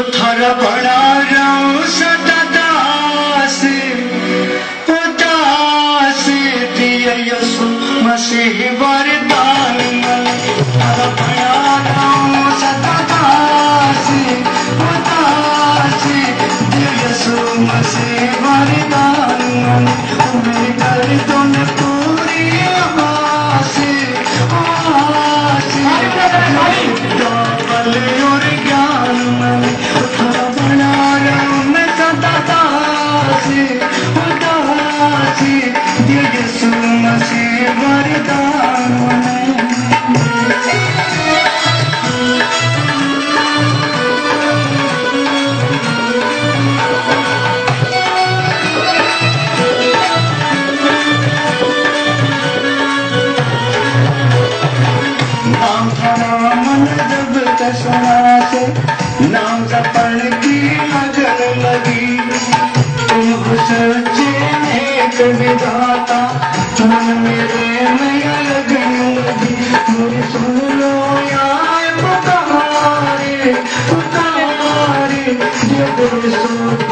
थारा बड़ा राम नाम जपन की लगन लगी। तुम सोचे ने कविधाता मन मेरे में लगन लगी। मेरी सुन यार पुकारे पुकारे जब सुन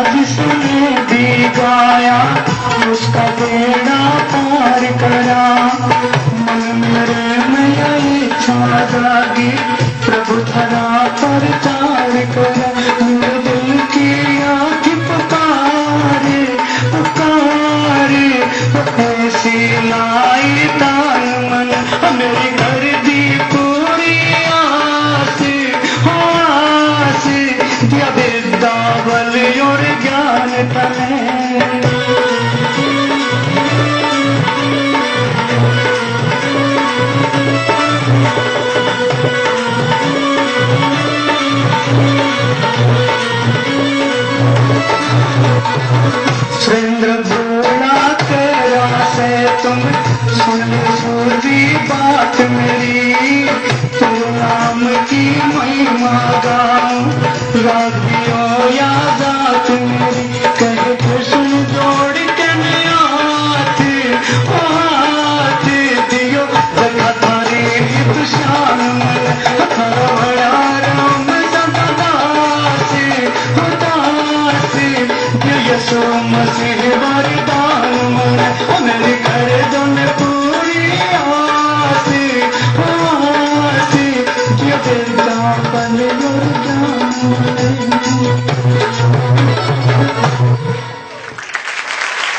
avistou. तुम सुन भी बात मेरी तो राम की महिमा गाऊं रागी one